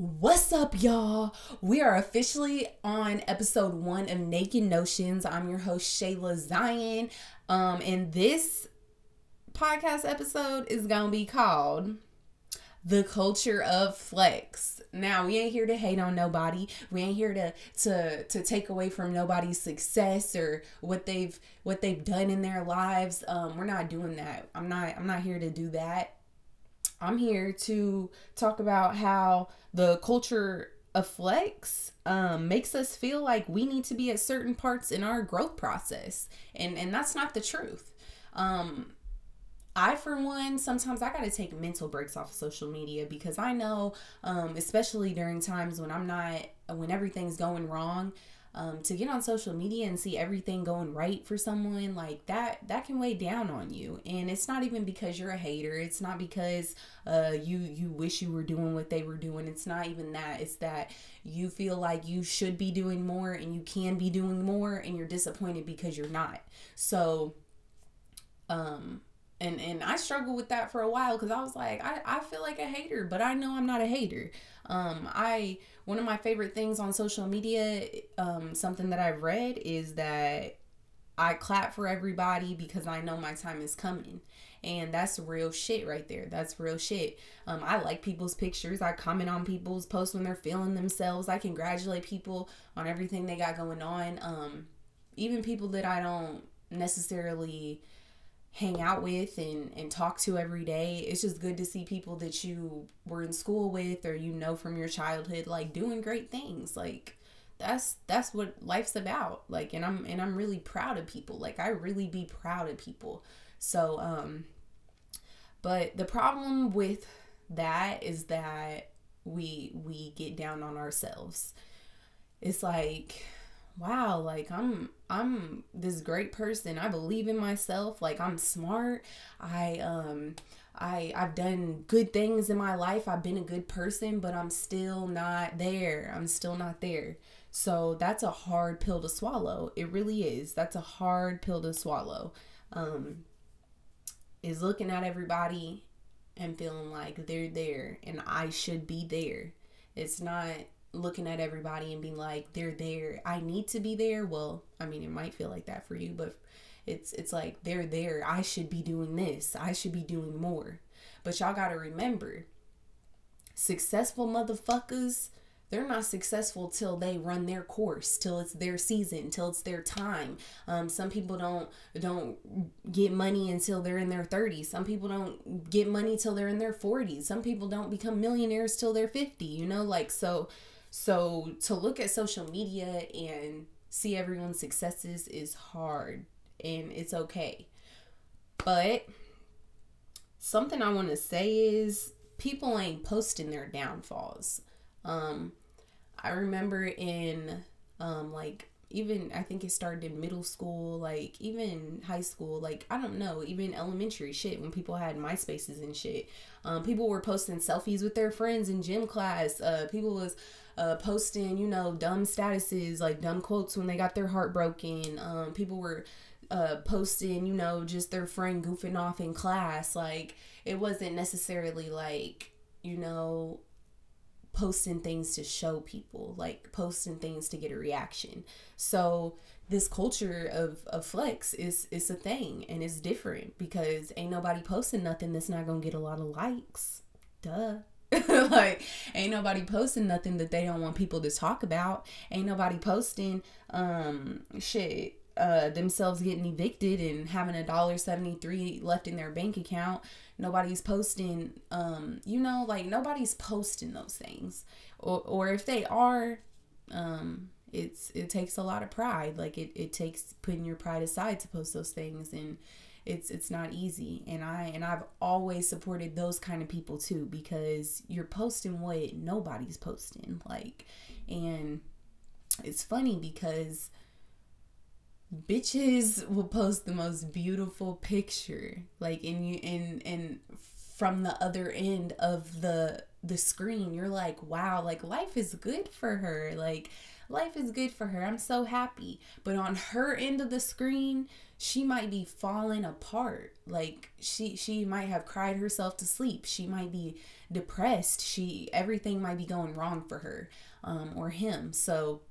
What's up, y'all? We are officially on episode one of Naked Notions. I'm your host, Shayla Zion. Um, and this podcast episode is gonna be called The Culture of Flex. Now, we ain't here to hate on nobody. We ain't here to to to take away from nobody's success or what they've what they've done in their lives. Um, we're not doing that. I'm not I'm not here to do that. I'm here to talk about how the culture of flex um, makes us feel like we need to be at certain parts in our growth process, and and that's not the truth. Um, I, for one, sometimes I got to take mental breaks off of social media because I know, um, especially during times when I'm not, when everything's going wrong, um, to get on social media and see everything going right for someone like that that can weigh down on you. And it's not even because you're a hater. It's not because uh, you you wish you were doing what they were doing. It's not even that. It's that you feel like you should be doing more and you can be doing more and you're disappointed because you're not. So um and and I struggled with that for a while because I was like I, I feel like a hater but I know I'm not a hater. Um I one of my favorite things on social media um something that I've read is that I clap for everybody because I know my time is coming. And that's real shit right there. That's real shit. Um I like people's pictures. I comment on people's posts when they're feeling themselves. I congratulate people on everything they got going on. Um even people that I don't necessarily hang out with and, and talk to every day. It's just good to see people that you were in school with or you know from your childhood like doing great things. Like that's that's what life's about. Like and I'm and I'm really proud of people. Like I really be proud of people. So um but the problem with that is that we we get down on ourselves. It's like wow, like I'm I'm this great person. I believe in myself. Like I'm smart. I um I I've done good things in my life. I've been a good person, but I'm still not there. I'm still not there. So that's a hard pill to swallow. It really is. That's a hard pill to swallow. Um is looking at everybody and feeling like they're there and I should be there. It's not looking at everybody and being like they're there. I need to be there. Well i mean it might feel like that for you but it's it's like they're there. I should be doing this. I should be doing more. But y'all gotta remember successful motherfuckers they're not successful till they run their course till it's their season till it's their time. Um, some people don't don't get money until they're in their 30s some people don't get money till they're in their 40s some people don't become millionaires till they're 50 you know like so so to look at social media and see everyone's successes is hard and it's okay. But something I want to say is people ain't posting their downfalls. Um I remember in um like even I think it started in middle school, like even high school, like I don't know, even elementary shit when people had MySpaces and shit. Um, people were posting selfies with their friends in gym class. Uh, people was uh, posting, you know, dumb statuses, like dumb quotes when they got their heart broken. Um, people were uh, posting, you know, just their friend goofing off in class. Like, it wasn't necessarily like, you know, posting things to show people, like posting things to get a reaction. So, this culture of, of flex is is a thing and it's different because ain't nobody posting nothing that's not gonna get a lot of likes. Duh. like ain't nobody posting nothing that they don't want people to talk about. Ain't nobody posting um shit uh themselves getting evicted and having a dollar 73 left in their bank account. Nobody's posting um you know like nobody's posting those things. Or or if they are um it's it takes a lot of pride. Like it, it takes putting your pride aside to post those things and it's it's not easy. And i and i've always supported those kind of people too because you're posting what nobody's posting like and it's funny because bitches will post the most beautiful picture like and you and and from the other end of the the screen you're like wow like life is good for her like life is good for her i'm so happy but on her end of the screen she might be falling apart like she she might have cried herself to sleep she might be depressed she everything might be going wrong for her um, or him so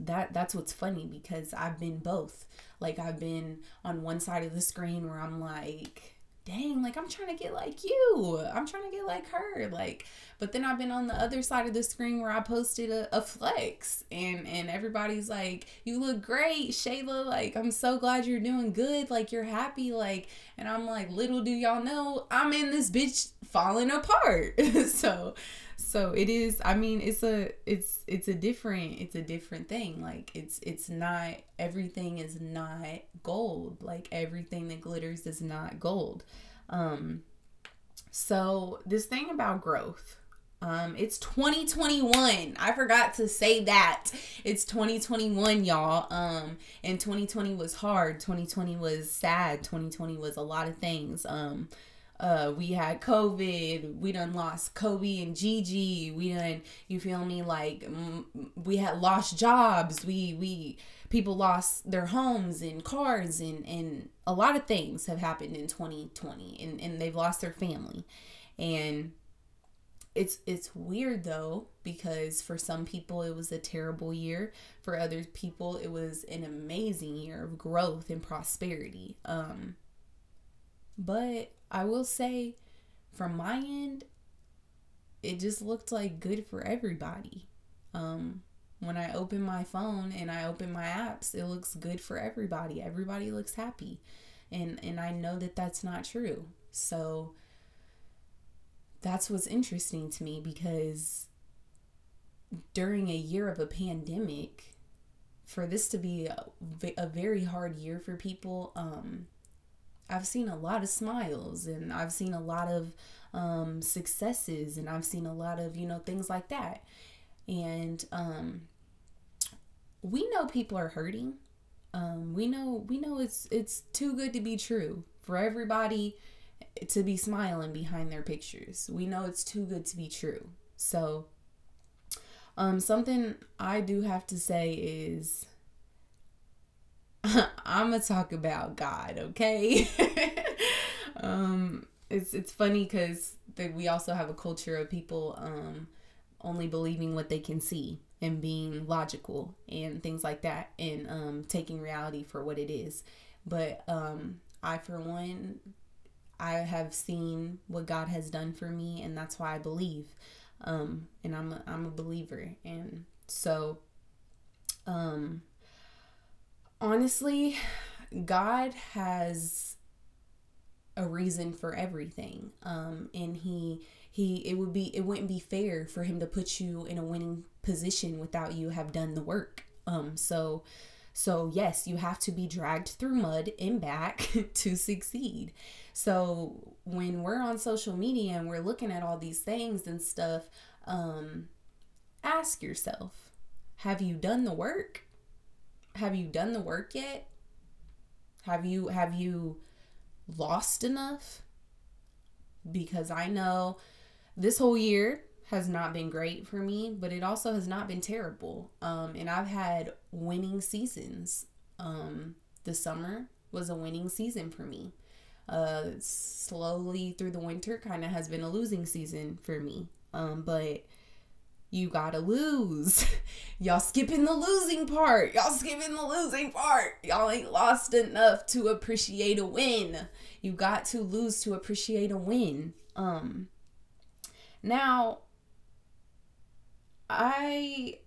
that that's what's funny because I've been both. Like I've been on one side of the screen where I'm like, dang, like I'm trying to get like you. I'm trying to get like her. Like, but then I've been on the other side of the screen where I posted a, a flex and and everybody's like, you look great, Shayla. Like, I'm so glad you're doing good. Like you're happy. Like, and I'm like, little do y'all know, I'm in this bitch falling apart. so so it is i mean it's a it's it's a different it's a different thing. Like it's it's not everything is not gold. Like everything that glitters is not gold. Um so this thing about growth um it's 2021 i forgot to say that. It's 2021 y'all. Um and 2020 was hard. 2020 was sad. 2020 was a lot of things. Um uh, we had COVID. We done lost Kobe and Gigi. We done, you feel me? Like we had lost jobs. We we people lost their homes and cars and and a lot of things have happened in 2020 and and they've lost their family and it's it's weird though because for some people it was a terrible year for other people it was an amazing year of growth and prosperity um but I will say, from my end, it just looked like good for everybody. Um, when I open my phone and I open my apps, it looks good for everybody. Everybody looks happy. And and I know that that's not true. So that's what's interesting to me because during a year of a pandemic, for this to be a, a very hard year for people, um, I've seen a lot of smiles and I've seen a lot of um, successes and I've seen a lot of, you know, things like that. And um, we know people are hurting. Um, we know we know it's it's too good to be true for everybody to be smiling behind their pictures. We know it's too good to be true. So um something I do have to say is I'm gonna talk about God, okay? um, it's it's funny because we also have a culture of people um, only believing what they can see and being logical and things like that, and um, taking reality for what it is. But um, I, for one, I have seen what God has done for me, and that's why I believe. Um, and I'm a, I'm a believer, and so um honestly, God has a reason for everything. Um, and he he it would be it wouldn't be fair for him to put you in a winning position without you have done the work. Um, so so yes, you have to be dragged through mud and back to succeed. So when we're on social media and we're looking at all these things and stuff, um, ask yourself, have you done the work? Have you done the work yet? Have you have you lost enough? Because I know this whole year has not been great for me, but it also has not been terrible. Um, and I've had winning seasons. Um, the summer was a winning season for me. Uh, slowly through the winter, kind of has been a losing season for me. Um, but you gotta lose. Y'all skipping the losing part. Y'all skipping the losing part. Y'all ain't lost enough to appreciate a win. You got to lose to appreciate a win. Um now I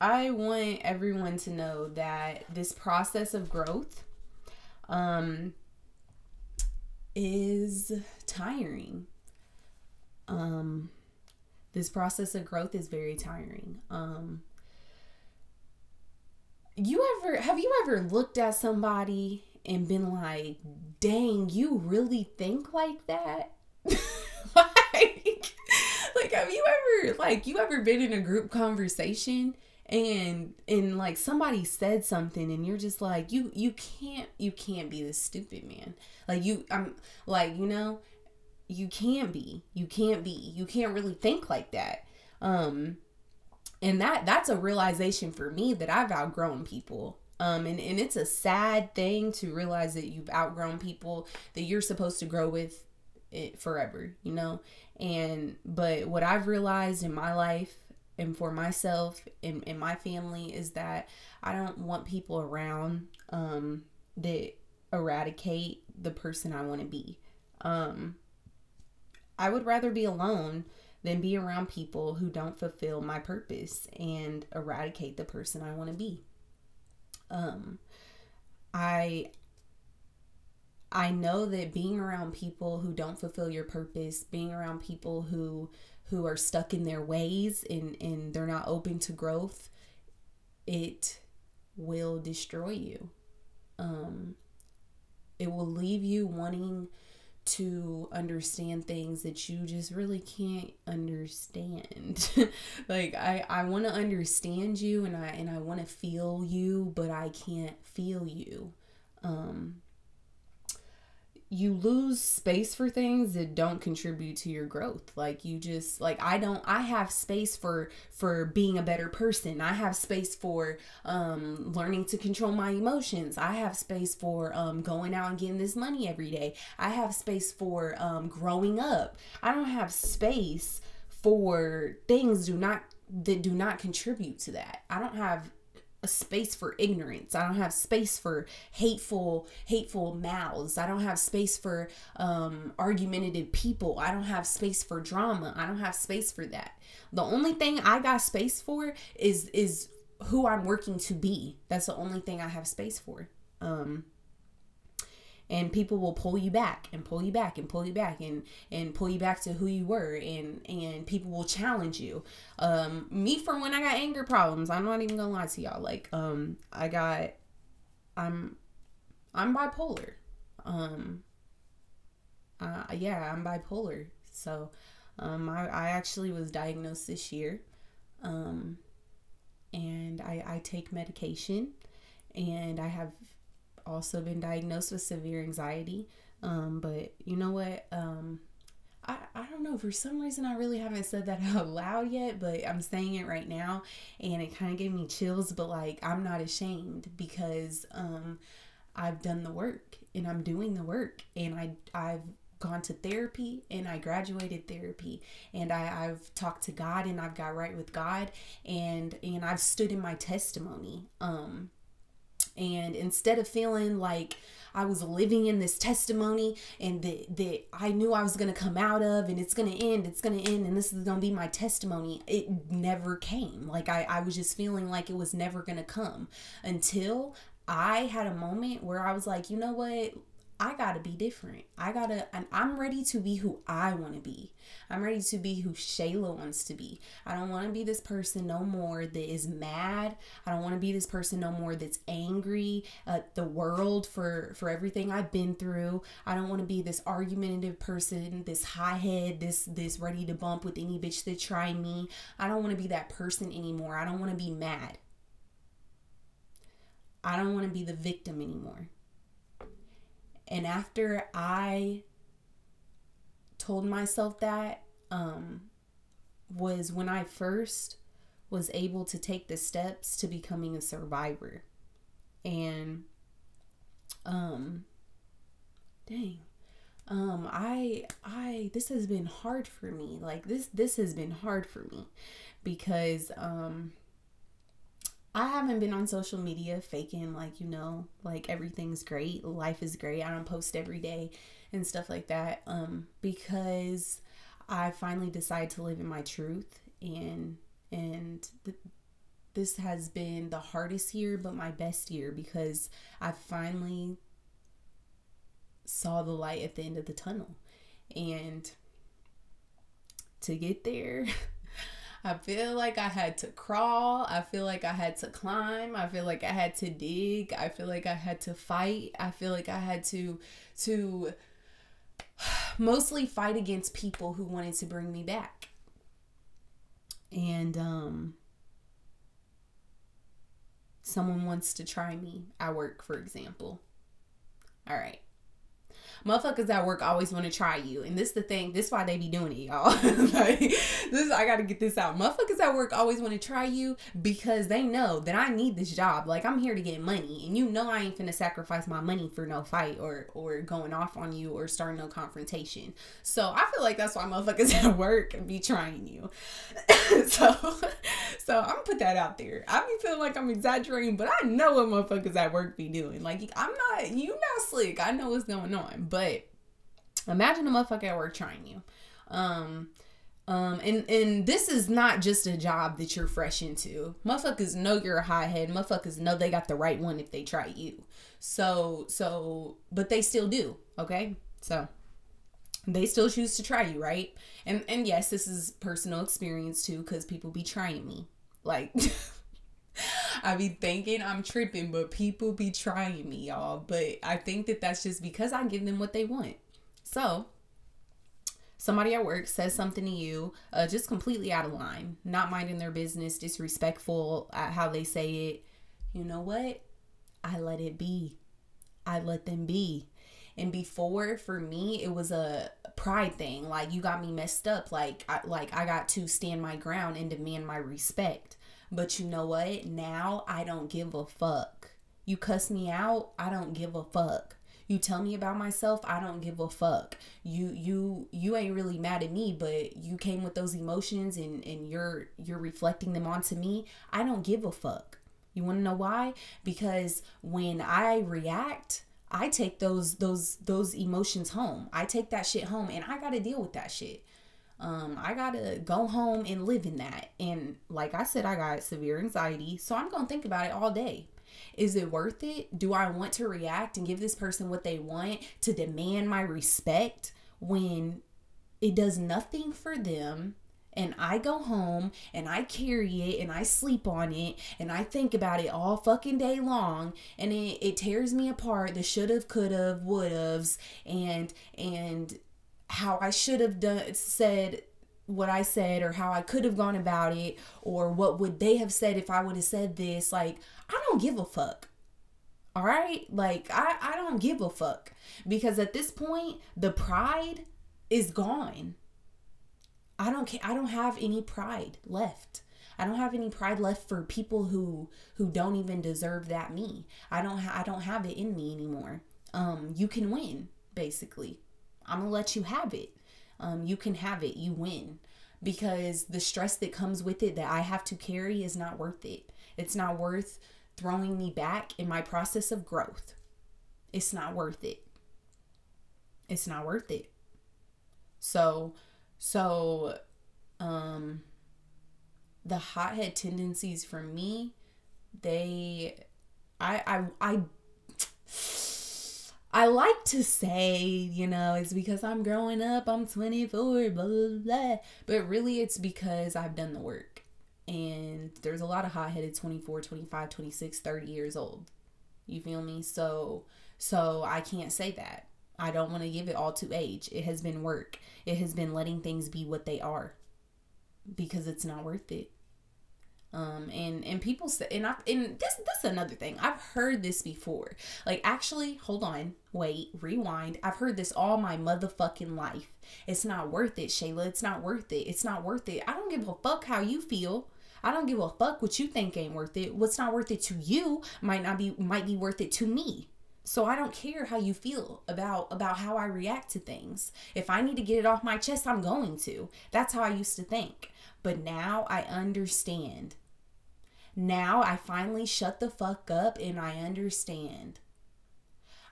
I want everyone to know that this process of growth um is tiring. Um this process of growth is very tiring. Um, you ever have you ever looked at somebody and been like, "Dang, you really think like that?" like, like have you ever like you ever been in a group conversation and and like somebody said something and you're just like you you can't you can't be this stupid man like you i'm like you know you can't be you can't be you can't really think like that um and that that's a realization for me that i've outgrown people um and, and it's a sad thing to realize that you've outgrown people that you're supposed to grow with it forever, you know? And but what I've realized in my life and for myself and, and my family is that I don't want people around um that eradicate the person I want to be. Um I would rather be alone than be around people who don't fulfill my purpose and eradicate the person I want to be. Um I I know that being around people who don't fulfill your purpose, being around people who who are stuck in their ways and and they're not open to growth, it will destroy you. Um it will leave you wanting to understand things that you just really can't understand. like I I want to understand you and I and I want to feel you, but I can't feel you. Um you lose space for things that don't contribute to your growth. Like you just like i don't i have space for for being a better person. I have space for um learning to control my emotions. I have space for um going out and getting this money every day. I have space for um growing up. I don't have space for things do not that do not contribute to that. I don't have space for ignorance. I don't have space for hateful hateful mouths. I don't have space for um argumentative people. I don't have space for drama. I don't have space for that. The only thing I got space for is is who I'm working to be. That's the only thing I have space for. Um and people will pull you back and pull you back and pull you back and and pull you back to who you were and and people will challenge you. Um me for when i got anger problems i'm not even gonna lie to y'all like um i got i'm i'm bipolar. Um uh yeah i'm bipolar. So um i, I actually was diagnosed this year um and i i take medication and i have also been diagnosed with severe anxiety. Um, but you know what? Um, I, I don't know. For some reason, I really haven't said that out loud yet, but I'm saying it right now. And it kind of gave me chills, but like, I'm not ashamed because um, I've done the work and I'm doing the work. And I, I've gone to therapy and I graduated therapy and I, I've talked to God and I've got right with God and and I've stood in my testimony. Um and instead of feeling like I was living in this testimony and that, that I knew I was going to come out of and it's going to end, it's going to end, and this is going to be my testimony, it never came. Like I, I was just feeling like it was never going to come until I had a moment where I was like, you know what? I gotta be different. I gotta, and I'm ready to be who I wanna be. I'm ready to be who Shayla wants to be. I don't wanna be this person no more that is mad. I don't wanna be this person no more that's angry at the world for for everything I've been through. I don't wanna be this argumentative person, this high head, this this ready to bump with any bitch that try me. I don't wanna be that person anymore. I don't wanna be mad. I don't wanna be the victim anymore. And after I told myself that, um, was when I first was able to take the steps to becoming a survivor. And, um, dang. Um, I, I, this has been hard for me. Like this, this has been hard for me because, um, I haven't been on social media faking like, you know, like everything's great, life is great. I don't post every day and stuff like that. Um, because I finally decided to live in my truth and and th- this has been the hardest year but my best year because I finally saw the light at the end of the tunnel. And to get there I feel like I had to crawl. I feel like I had to climb. I feel like I had to dig. I feel like I had to fight. I feel like I had to to mostly fight against people who wanted to bring me back. And um someone wants to try me at work, for example. All right. Motherfuckers at work always want to try you. And this is the thing, this is why they be doing it, y'all. like this I gotta get this out. Motherfuckers at work always want to try you because they know that I need this job. Like I'm here to get money. And you know I ain't finna sacrifice my money for no fight or or going off on you or starting no confrontation. So I feel like that's why motherfuckers at work be trying you. so so I'm gonna put that out there. I be feeling like I'm exaggerating, but I know what motherfuckers at work be doing. Like I'm not you not slick. I know what's going on. But imagine a motherfucker at work trying you. Um um, and and this is not just a job that you're fresh into. Motherfuckers know you're a hothead. Motherfuckers know they got the right one if they try you. So so, but they still do. Okay, so they still choose to try you, right? And and yes, this is personal experience too, because people be trying me. Like I be thinking I'm tripping, but people be trying me, y'all. But I think that that's just because I give them what they want. So somebody at work says something to you uh, just completely out of line, not minding their business, disrespectful at how they say it, you know what? I let it be. I let them be. And before, for me, it was a pride thing. Like you got me messed up. Like I, like I got to stand my ground and demand my respect. But you know what? Now I don't give a fuck. You cuss me out, I don't give a fuck. You tell me about myself, I don't give a fuck. You you you ain't really mad at me, but you came with those emotions and and you're you're reflecting them onto me. I don't give a fuck. You want to know why? Because when I react, I take those those those emotions home. I take that shit home and I got to deal with that shit. Um, I gotta go home and live in that. And like I said, I got severe anxiety, so I'm gonna think about it all day. Is it worth it? Do I want to react and give this person what they want to demand my respect when it does nothing for them? And I go home and I carry it and I sleep on it and I think about it all fucking day long and it, it tears me apart. The should have, could have, would have's and and how I should have done said what I said or how I could have gone about it or what would they have said if I would have said this. Like, I don't give a fuck. All right? Like, I, I don't give a fuck. Because at this point, the pride is gone. I don't care. I don't have any pride left. I don't have any pride left for people who who don't even deserve that me. I don't ha- I don't have it in me anymore. Um you can win basically. I'm gonna let you have it. Um, you can have it. You win because the stress that comes with it that I have to carry is not worth it. It's not worth throwing me back in my process of growth. It's not worth it. It's not worth it. So, so, um, the hothead tendencies for me, they, I, I, I I like to say, you know, it's because I'm growing up, I'm 24, blah, blah, blah. But really, it's because I've done the work. And there's a lot of hot headed 24, 25, 26, 30 years old. You feel me? So, so I can't say that. I don't want to give it all to age. It has been work. It has been letting things be what they are because it's not worth it. Um, and and people say, and I and this this is another thing. I've heard this before. Like, actually, hold on, wait, rewind. I've heard this all my motherfucking life. It's not worth it, Shayla. It's not worth it. It's not worth it. I don't give a fuck how you feel. I don't give a fuck what you think ain't worth it. What's not worth it to you might not be might be worth it to me. So I don't care how you feel about about how I react to things. If I need to get it off my chest, I'm going to. That's how I used to think. But now I understand. Now I finally shut the fuck up and I understand.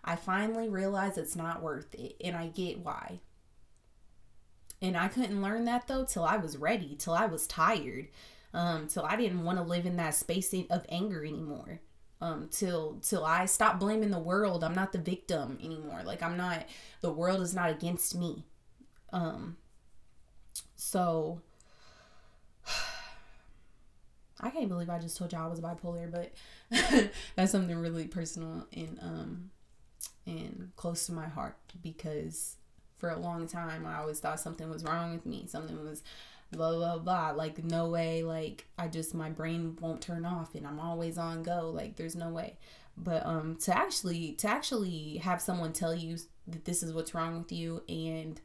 I finally realize it's not worth it and I get why. And I couldn't learn that though till I was ready, till I was tired, um, till I didn't want to live in that space of anger anymore. Um, till till I stopped blaming the world. I'm not the victim anymore. Like I'm not the world is not against me. Um so I can't believe I just told y'all I was bipolar, but that's something really personal and um and close to my heart because for a long time I always thought something was wrong with me. Something was blah blah blah. Like no way, like I just my brain won't turn off and I'm always on go. Like there's no way. But um to actually to actually have someone tell you that this is what's wrong with you and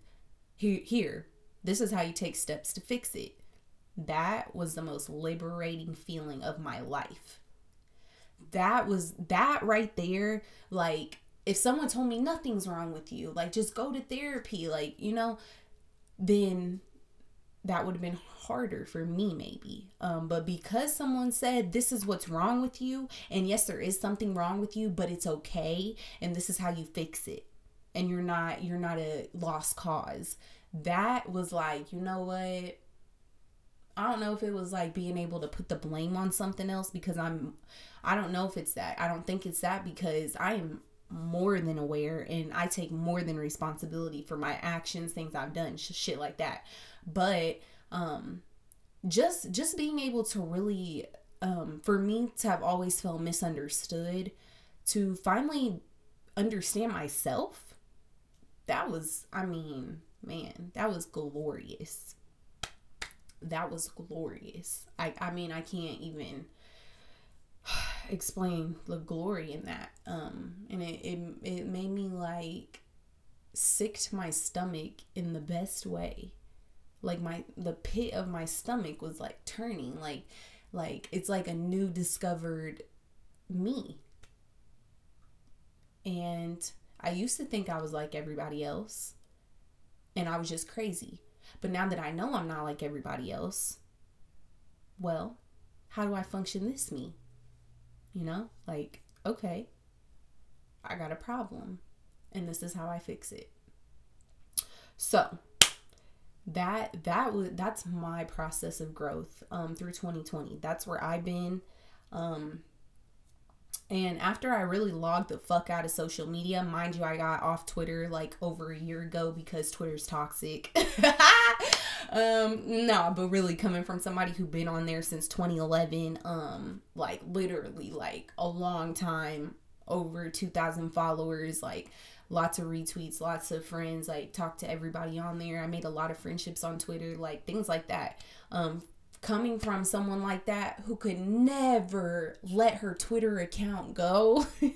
here here this is how you take steps to fix it that was the most liberating feeling of my life. That was that right there like if someone told me nothing's wrong with you like just go to therapy like you know then that would have been harder for me maybe. Um, but because someone said this is what's wrong with you and yes there is something wrong with you but it's okay and this is how you fix it and you're not you're not a lost cause that was like you know what I don't know if it was like being able to put the blame on something else because I'm I don't know if it's that. I don't think it's that because I am more than aware and I take more than responsibility for my actions, things I've done, sh- shit like that. But um just just being able to really um for me to have always felt misunderstood to finally understand myself that was I mean, man, that was glorious. That was glorious. I I mean, I can't even explain the glory in that. Um, and it, it it made me like sick to my stomach in the best way. Like my the pit of my stomach was like turning like like it's like a new discovered me. And I used to think I was like everybody else and I was just crazy. But now that I know I'm not like everybody else, well, how do I function this me? You know, like, okay, I got a problem and this is how I fix it. So, that that was that's my process of growth um through 2020. That's where I've been um and after I really logged the fuck out of social media, mind you, I got off Twitter like over a year ago because Twitter's toxic. um, no, but really coming from somebody who been on there since 2011, um, like literally like a long time, over 2,000 followers, like lots of retweets, lots of friends, like talk to everybody on there. I made a lot of friendships on Twitter, like things like that. Um, coming from someone like that who could never let her Twitter account go.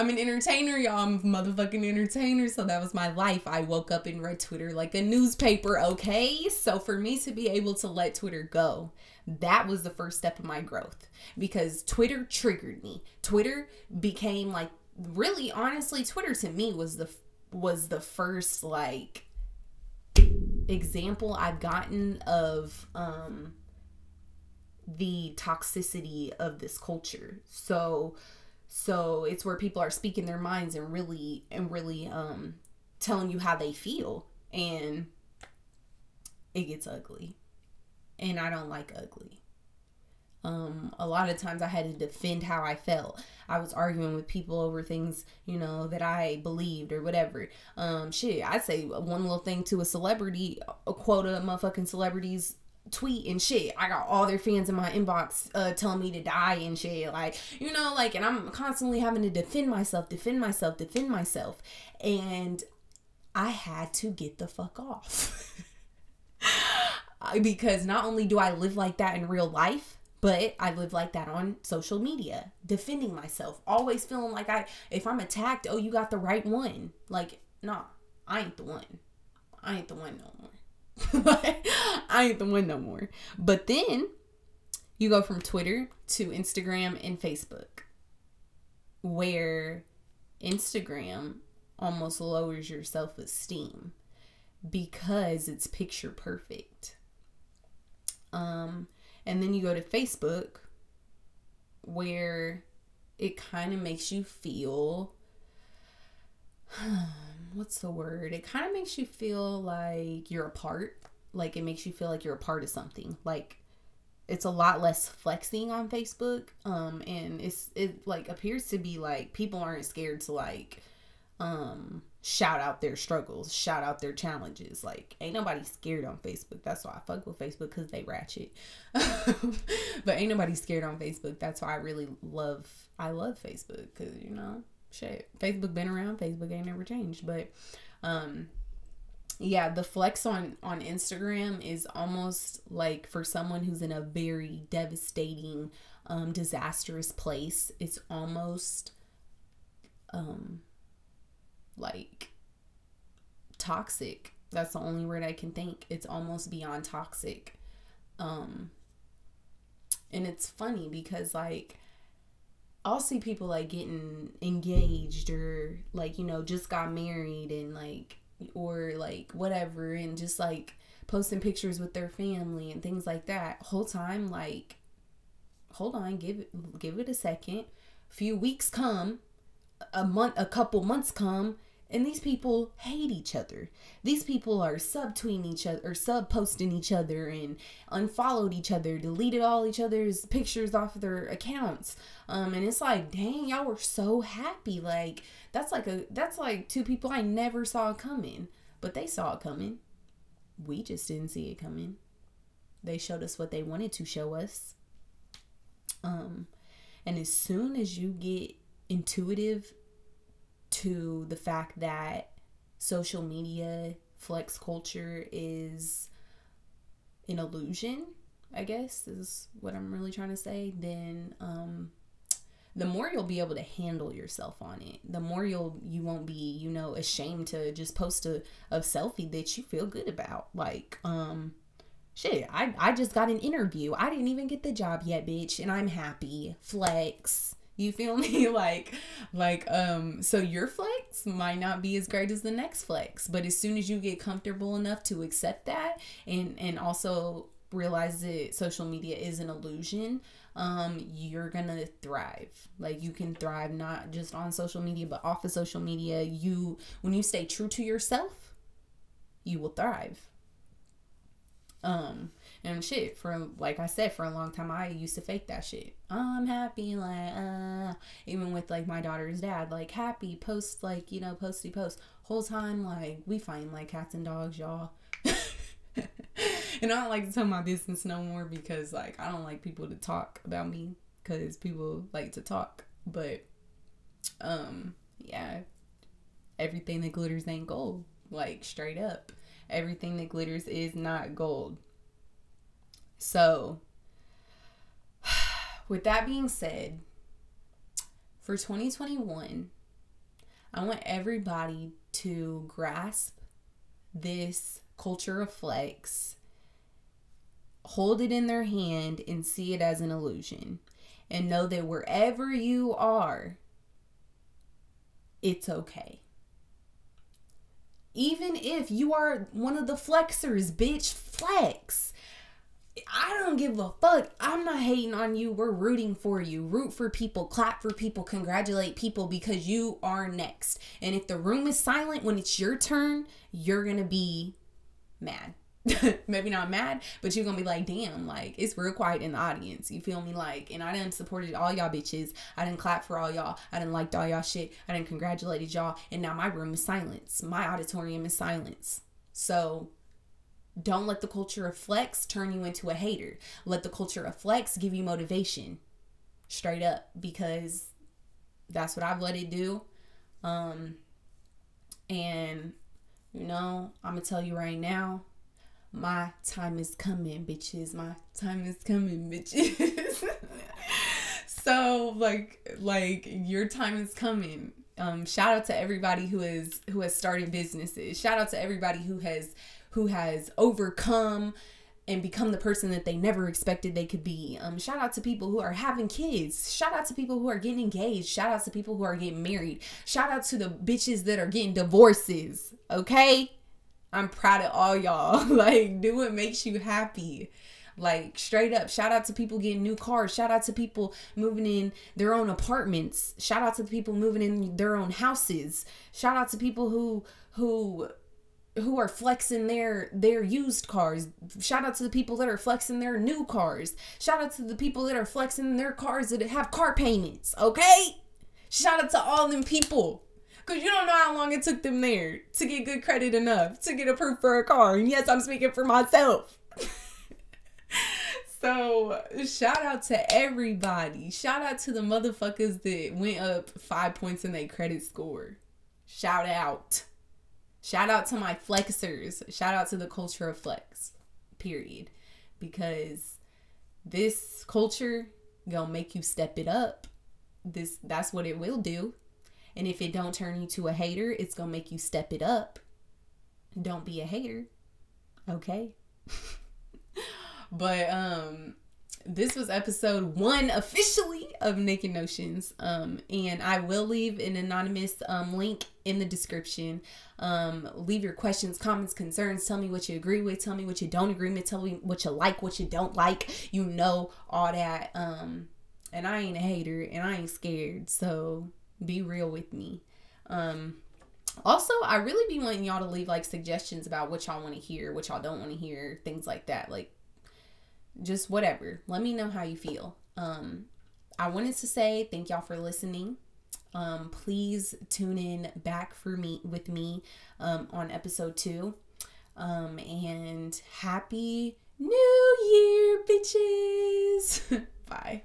I'm an entertainer, y'all. I'm a motherfucking entertainer. So that was my life. I woke up and read Twitter like a newspaper, okay? So for me to be able to let Twitter go, that was the first step of my growth because Twitter triggered me. Twitter became like really honestly Twitter to me was the was the first like example I've gotten of um, the toxicity of this culture. So so it's where people are speaking their minds and really and really um telling you how they feel and it gets ugly. And I don't like ugly. Um, a lot of times I had to defend how I felt. I was arguing with people over things, you know, that I believed or whatever. Um, shit, I'd say one little thing to a celebrity, a quota of motherfucking celebrities tweet and shit. I got all their fans in my inbox uh, telling me to die and shit. Like, you know, like, and I'm constantly having to defend myself, defend myself, defend myself. And I had to get the fuck off. because not only do I live like that in real life, but I live like that on social media, defending myself, always feeling like I, if I'm attacked, oh, you got the right one. Like, nah, I ain't the one. I ain't the one no more. I ain't the one no more. But then you go from Twitter to Instagram and Facebook, where Instagram almost lowers your self esteem because it's picture perfect. Um, and then you go to Facebook where it kind of makes you feel what's the word? It kind of makes you feel like you're a part. Like it makes you feel like you're a part of something. Like it's a lot less flexing on Facebook. Um and it's it like appears to be like people aren't scared to like um shout out their struggles, shout out their challenges. Like, ain't nobody scared on Facebook. That's why I fuck with Facebook because they ratchet. but ain't nobody scared on Facebook. That's why I really love, I love Facebook because, you know, shit. Facebook been around, Facebook ain't never changed. But, um, yeah, the flex on on Instagram is almost like for someone who's in a very devastating, um, disastrous place. It's almost, um, like toxic. That's the only word I can think. It's almost beyond toxic. Um and it's funny because like I'll see people like getting engaged or like, you know, just got married and like or like whatever and just like posting pictures with their family and things like that. Whole time like hold on, give it give it a second. Few weeks come, a month a couple months come and these people hate each other. These people are subtweeting each other or sub posting each other and unfollowed each other, deleted all each other's pictures off of their accounts. Um, and it's like, dang, y'all were so happy. Like that's like a that's like two people I never saw coming, but they saw it coming. We just didn't see it coming. They showed us what they wanted to show us. Um, and as soon as you get intuitive to the fact that social media flex culture is an illusion, I guess is what I'm really trying to say, then um the more you'll be able to handle yourself on it the more you'll you won't be you know ashamed to just post a, a selfie that you feel good about. Like um shit I, I just got an interview. I didn't even get the job yet bitch and i'm happy. Flex you feel me? like like um so your flex might not be as great as the next flex, but as soon as you get comfortable enough to accept that and and also realize that social media is an illusion, um you're to thrive. Like you can thrive not just on social media but off of social media. You when you stay true to yourself, you will thrive. Um and shit for like I said for a long time I used to fake that shit. I'm happy like uh even with like my daughter's dad like happy post like you know posty post whole time like we find like cats and dogs y'all. and I don't like to tell my business no more because like I don't like people to talk about me cuz people like to talk but um yeah everything that glitters ain't gold like straight up everything that glitters is not gold so, with that being said, for 2021, I want everybody to grasp this culture of flex, hold it in their hand, and see it as an illusion. And know that wherever you are, it's okay. Even if you are one of the flexers, bitch, flex. I don't give a fuck. I'm not hating on you. We're rooting for you. Root for people, clap for people, congratulate people because you are next. And if the room is silent when it's your turn, you're going to be mad. Maybe not mad, but you're going to be like, damn, like it's real quiet in the audience. You feel me? Like, and I didn't supported all y'all bitches. I didn't clap for all y'all. I didn't like all y'all shit. I didn't congratulated y'all. And now my room is silence. My auditorium is silence. So don't let the culture of flex turn you into a hater. Let the culture of flex give you motivation. Straight up because that's what I've let it do. Um and you know, I'm going to tell you right now, my time is coming, bitches. My time is coming, bitches. so like like your time is coming. Um shout out to everybody who is who has started businesses. Shout out to everybody who has who has overcome and become the person that they never expected they could be. Um, shout out to people who are having kids. Shout out to people who are getting engaged. Shout out to people who are getting married. Shout out to the bitches that are getting divorces. Okay? I'm proud of all y'all. like, do what makes you happy. Like, straight up, shout out to people getting new cars. Shout out to people moving in their own apartments. Shout out to the people moving in their own houses. Shout out to people who, who, who are flexing their their used cars. Shout out to the people that are flexing their new cars. Shout out to the people that are flexing their cars that have car payments. Okay? Shout out to all them people. Cause you don't know how long it took them there to get good credit enough to get approved for a car. And yes, I'm speaking for myself. so shout out to everybody. Shout out to the motherfuckers that went up five points in their credit score. Shout out. Shout out to my flexers. Shout out to the culture of flex. Period. Because this culture gonna make you step it up. This that's what it will do. And if it don't turn you to a hater, it's to make you step it up. Don't be a hater. Okay? but um this was episode one officially of Naked Notions. Um, and I will leave an anonymous um, link in the description. Um, leave your questions, comments, concerns. Tell me what you agree with. Tell me what you don't agree with. Tell me what you like, what you don't like. You know, all that. Um, and I ain't a hater and I ain't scared. So be real with me. Um, also, I really be wanting y'all to leave like suggestions about what y'all want to hear, what y'all don't want to hear, things like that. Like, just whatever. Let me know how you feel. Um, I wanted to say thank y'all for listening. Um, please tune in back for me with me um, on episode two. Um, and happy New Year, bitches. Bye.